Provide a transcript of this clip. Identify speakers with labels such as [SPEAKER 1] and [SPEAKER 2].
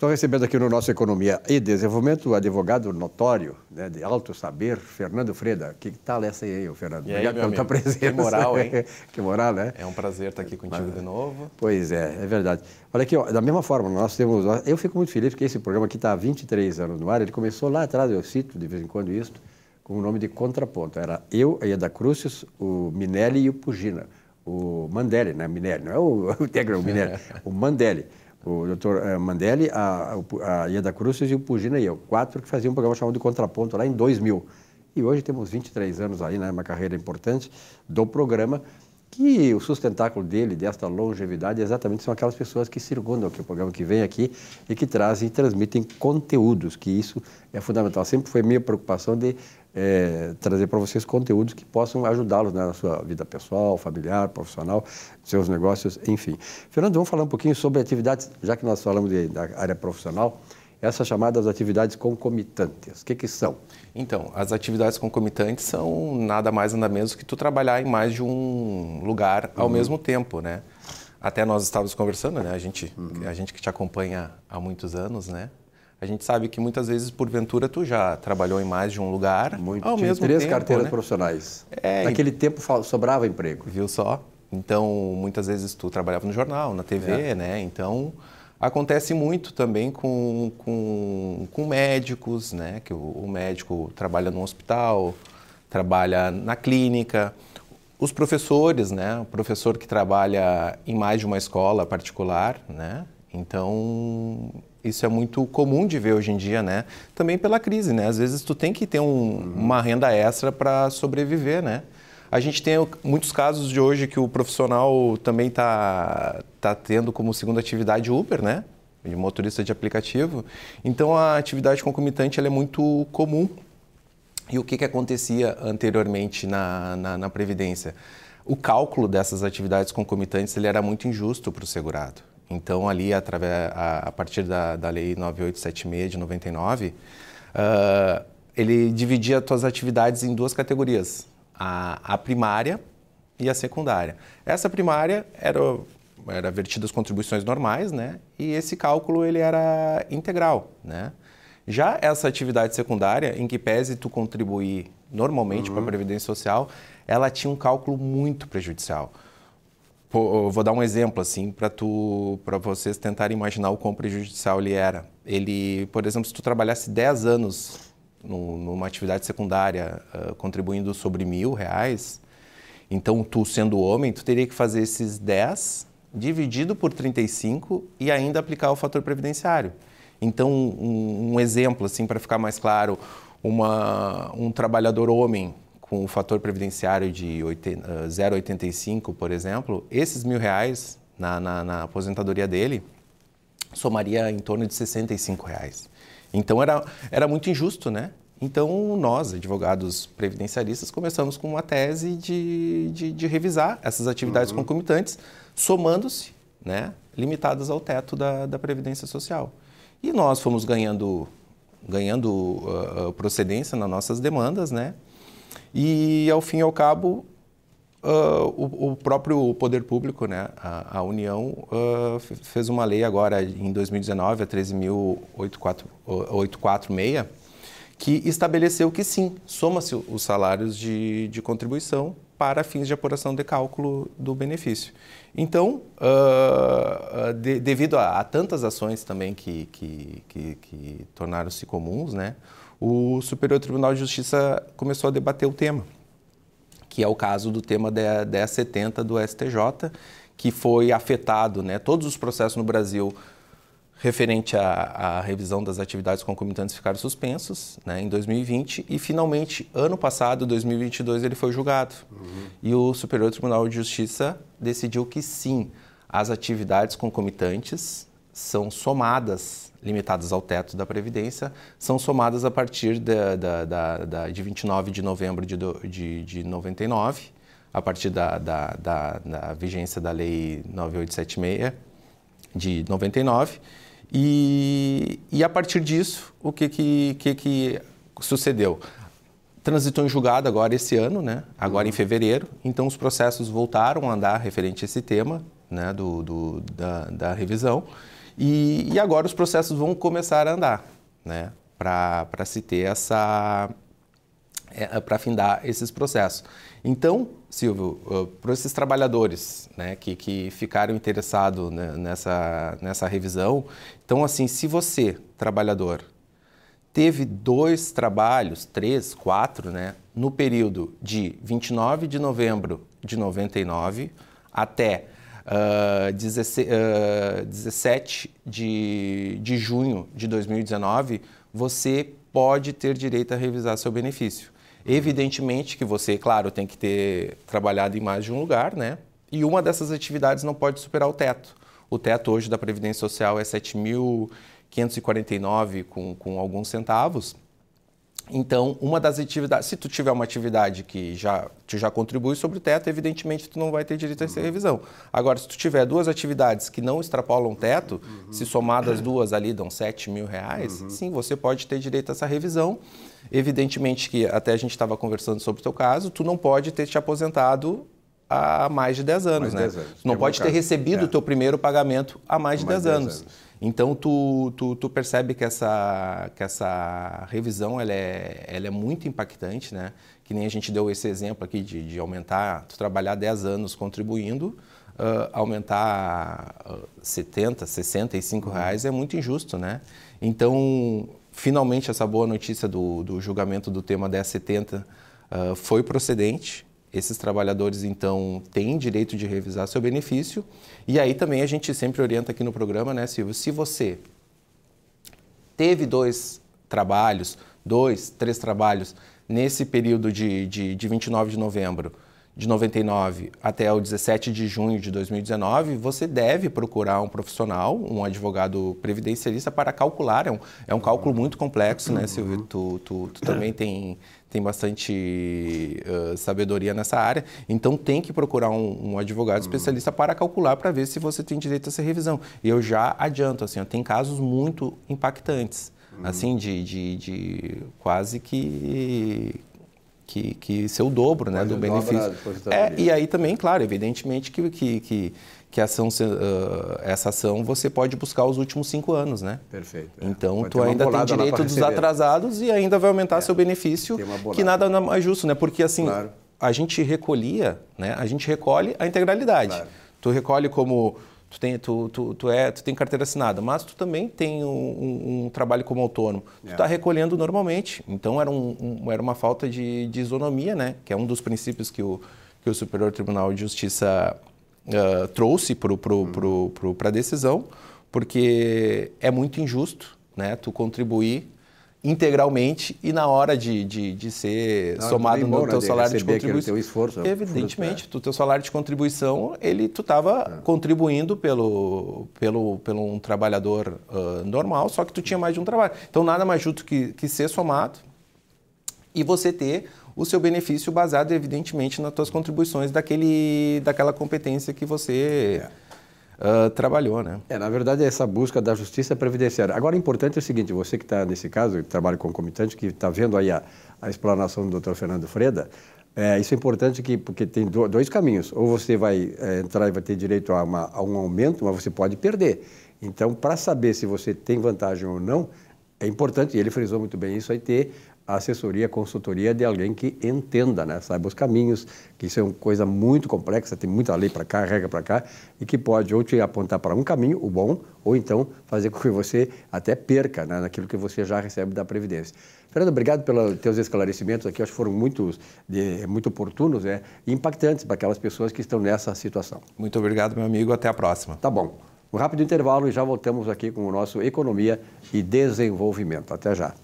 [SPEAKER 1] Estou recebendo aqui no nosso Economia e Desenvolvimento o advogado notório, né, de alto saber, Fernando Freda. Que tal essa aí, Fernando?
[SPEAKER 2] E aí, Obrigado pela tua presença.
[SPEAKER 1] Que
[SPEAKER 2] moral, hein?
[SPEAKER 1] que moral, né?
[SPEAKER 2] É um prazer estar aqui contigo Mas, de novo.
[SPEAKER 1] Pois é, é verdade. Olha aqui, ó, da mesma forma, nós temos... Eu fico muito feliz porque esse programa aqui está há 23 anos no ar. Ele começou lá atrás, eu cito de vez em quando isso, com o nome de Contraponto. Era eu, a Ieda Crucis, o Minelli e o Pugina. O Mandelli, né? Minelli, não é o, o Tegra, o Minelli. o Mandelli o doutor eh, Mandelli, a, a Ieda Cruz e o Pugina e eu, quatro que faziam um programa chamado de Contraponto lá em 2000. E hoje temos 23 anos aí, né, uma carreira importante do programa, que o sustentáculo dele, desta longevidade, exatamente são aquelas pessoas que circundam aqui o programa, que vem aqui e que trazem e transmitem conteúdos, que isso é fundamental. Sempre foi minha preocupação de é, trazer para vocês conteúdos que possam ajudá-los né, na sua vida pessoal, familiar, profissional, seus negócios, enfim. Fernando, vamos falar um pouquinho sobre atividades, já que nós falamos de, da área profissional, essas chamadas atividades concomitantes. O que, que são?
[SPEAKER 2] Então, as atividades concomitantes são nada mais nada menos que tu trabalhar em mais de um lugar ao uhum. mesmo tempo, né? Até nós estávamos conversando, né? A gente, uhum. a gente que te acompanha há muitos anos, né? A gente sabe que muitas vezes, porventura, tu já trabalhou em mais de um lugar
[SPEAKER 1] Muito, ao mesmo três tempo. carteiras né? profissionais. É, Naquele tempo sobrava emprego.
[SPEAKER 2] Viu só? Então, muitas vezes tu trabalhava no jornal, na TV, é. né? Então, acontece muito também com, com, com médicos, né? Que o, o médico trabalha no hospital, trabalha na clínica. Os professores, né? O professor que trabalha em mais de uma escola particular, né? Então, isso é muito comum de ver hoje em dia, né? Também pela crise, né? Às vezes tu tem que ter um, uma renda extra para sobreviver, né? A gente tem muitos casos de hoje que o profissional também está tá tendo como segunda atividade Uber, né? De motorista de aplicativo. Então a atividade concomitante é muito comum. E o que, que acontecia anteriormente na, na, na Previdência? O cálculo dessas atividades concomitantes ele era muito injusto para o segurado. Então, ali, através, a, a partir da, da Lei 9876 de 99, uh, ah, ele dividia as suas atividades em duas categorias, a, a primária e a secundária. Essa primária era, era vertida as contribuições normais, né? E esse cálculo ele era integral, né? Já essa atividade secundária, em que pese tu contribuir normalmente uhum. para a Previdência Social, ela tinha um cálculo muito prejudicial vou dar um exemplo assim para tu para vocês tentarem imaginar o quão prejudicial ele era. Ele, por exemplo, se tu trabalhasse 10 anos no, numa atividade secundária uh, contribuindo sobre mil reais, então tu sendo homem, tu teria que fazer esses 10 dividido por 35 e ainda aplicar o fator previdenciário. Então, um, um exemplo assim para ficar mais claro, uma, um trabalhador homem com o fator previdenciário de 0,85, ah, por exemplo, esses mil reais na, na, na, aposentadoria dele somaria em torno de 65 reais. Então era, era muito injusto, né? Então nós, advogados previdenciaristas, começamos com uma tese de, de, de revisar essas atividades uhum. concomitantes, somando-se, né, limitadas ao teto da, da Previdência Social. E nós fomos ganhando, ganhando uh, procedência nas nossas demandas, né? E, ao fim e ao cabo, uh, o, o, próprio poder público, né, a, a União, uh, fez uma lei agora em 2019, a 13.846, que estabeleceu que sim, soma-se os salários de, de contribuição para fins de apuração de cálculo do benefício. Então, uh, de, devido a, a, tantas ações também que, que, que, que tornaram-se comuns, né, o Superior Tribunal de Justiça começou a debater o tema, que é o caso do tema 1070 do STJ, que foi afetado, né, todos os processos no Brasil referente à, à, revisão das atividades concomitantes ficaram suspensos né, em 2020 e finalmente ano passado, 2022, ele foi julgado uhum. e o Superior Tribunal de Justiça decidiu que sim, as atividades concomitantes são somadas limitadas ao teto da Previdência, são somadas a partir da, da, da, da de 29 de novembro de, de, de 99, a partir da, da, da, da vigência da Lei 9876 de 99. E, e a partir disso, o que, que, que, que sucedeu? Transitou em julgado agora esse ano, né? agora em fevereiro, então os processos voltaram a andar referente a esse tema né? do, do da, da revisão. E, e agora os processos vão começar a andar, né? Para se ter essa. É, para afindar esses processos. Então, Silvio, uh, para esses trabalhadores né, que, que ficaram interessados né, nessa, nessa revisão, então, assim, se você, trabalhador, teve dois trabalhos, três, quatro, né, no período de 29 de novembro de 99 até uh, 17, uh, 17 de, de junho de 2019, você pode ter direito a revisar seu benefício. Evidentemente que você, claro, tem que ter trabalhado em mais de um lugar, né? E uma dessas atividades não pode superar o teto. O teto hoje da Previdência Social é 7.549 com, com alguns centavos. Então, uma das atividades, se tu tiver uma atividade que já, tu já contribui sobre o teto, evidentemente tu não vai ter direito a essa revisão. Agora, se tu tiver duas atividades que não extrapolam o teto, uhum. se somadas duas ali dão 7 mil reais, uhum. sim, você pode ter direito a essa revisão. Evidentemente que até a gente estava conversando sobre o teu caso, tu não pode ter te aposentado há mais de 10 anos, mais né? 10 anos. Tu não pode ter recebido é. o teu primeiro pagamento há mais de mais 10, 10 anos. anos. Então, tu, tu, tu, percebe que essa, que essa revisão ela é, ela é muito impactante, né? Que nem a gente deu esse exemplo aqui de, de aumentar, tu trabalhar 10 anos contribuindo, uh, aumentar uh, 70, 65 uhum. reais é muito injusto, né? Então, finalmente, essa boa notícia do, do julgamento do tema 1070 uh, foi procedente, esses trabalhadores, então, têm direito de revisar seu benefício. E aí também a gente sempre orienta aqui no programa, né, Silvio? Se você teve dois trabalhos, dois, três trabalhos, nesse período de, de, de 29 de novembro de 99 até o 17 de junho de 2019, você deve procurar um profissional, um advogado previdencialista para calcular. É um, é um cálculo muito complexo, né, Silvio? Tu, tu, tu também tem, tem bastante uh, sabedoria nessa área, então tem que procurar um, um advogado especialista para calcular para ver se você tem direito a essa revisão. E eu já adianto, assim, ó, tem casos muito impactantes, assim, de, de, de quase que que, que ser o dobro né, do benefício. É, e aí também, claro, evidentemente que, que, que, que ação, uh, essa ação você pode buscar os últimos cinco anos, né?
[SPEAKER 1] Perfeito.
[SPEAKER 2] É. Então, tu ainda tem direito dos atrasados e ainda vai aumentar é. seu benefício, que nada mais justo, né? Porque assim, claro. a gente recolhia, né? A gente recolhe a integralidade. Claro. Tu recolhe como tu tem, tu, tu, tu, é, tu tem carteira assinada, mas tu também tem um, um, um trabalho como autônomo. Tu está é. recolhendo normalmente. Então era, um, era uma falta de, de, isonomia, né? que é um dos princípios que o, que o Superior Tribunal de Justiça uh, trouxe para pro, pro, a decisão, porque é muito injusto né? tu contribuir integralmente e na hora de, de, de ser não, somado no teu salário de contribuição.
[SPEAKER 1] Esforço,
[SPEAKER 2] evidentemente, o teu salário de contribuição, ele tu estava é. contribuindo pelo, pelo, pelo um trabalhador uh, normal, só que tu tinha mais de um trabalho. Então nada mais justo que, que ser somado e você ter o seu benefício baseado, evidentemente, nas tuas contribuições daquele, daquela competência que você... É uh, trabalhou, né?
[SPEAKER 1] É, na verdade, essa busca da justiça previdenciária. Agora, importante é o seguinte, você que está nesse caso, trabalha concomitante, que está vendo aí a, a explanação do Dr. Fernando Freda, é, isso é importante que, porque tem dois caminhos. Ou você vai é, entrar e vai ter direito a, uma, a um aumento, mas você pode perder. Então, para saber se você tem vantagem ou não, é importante, e ele frisou muito bem isso, aí ter a assessoria, a consultoria de alguém que entenda, né? saiba os caminhos, que isso é uma coisa muito complexa, tem muita lei para cá, regra para cá, e que pode ou te apontar para um caminho, o bom, ou então fazer com que você até perca né? naquilo que você já recebe da Previdência. Fernando, obrigado pelos teus esclarecimentos aqui, acho que foram muito, de, muito oportunos né? e impactantes para aquelas pessoas que estão nessa situação.
[SPEAKER 2] Muito obrigado, meu amigo, até a próxima.
[SPEAKER 1] Tá bom. Um rápido intervalo e já voltamos aqui com o nosso Economia e Desenvolvimento. Até já.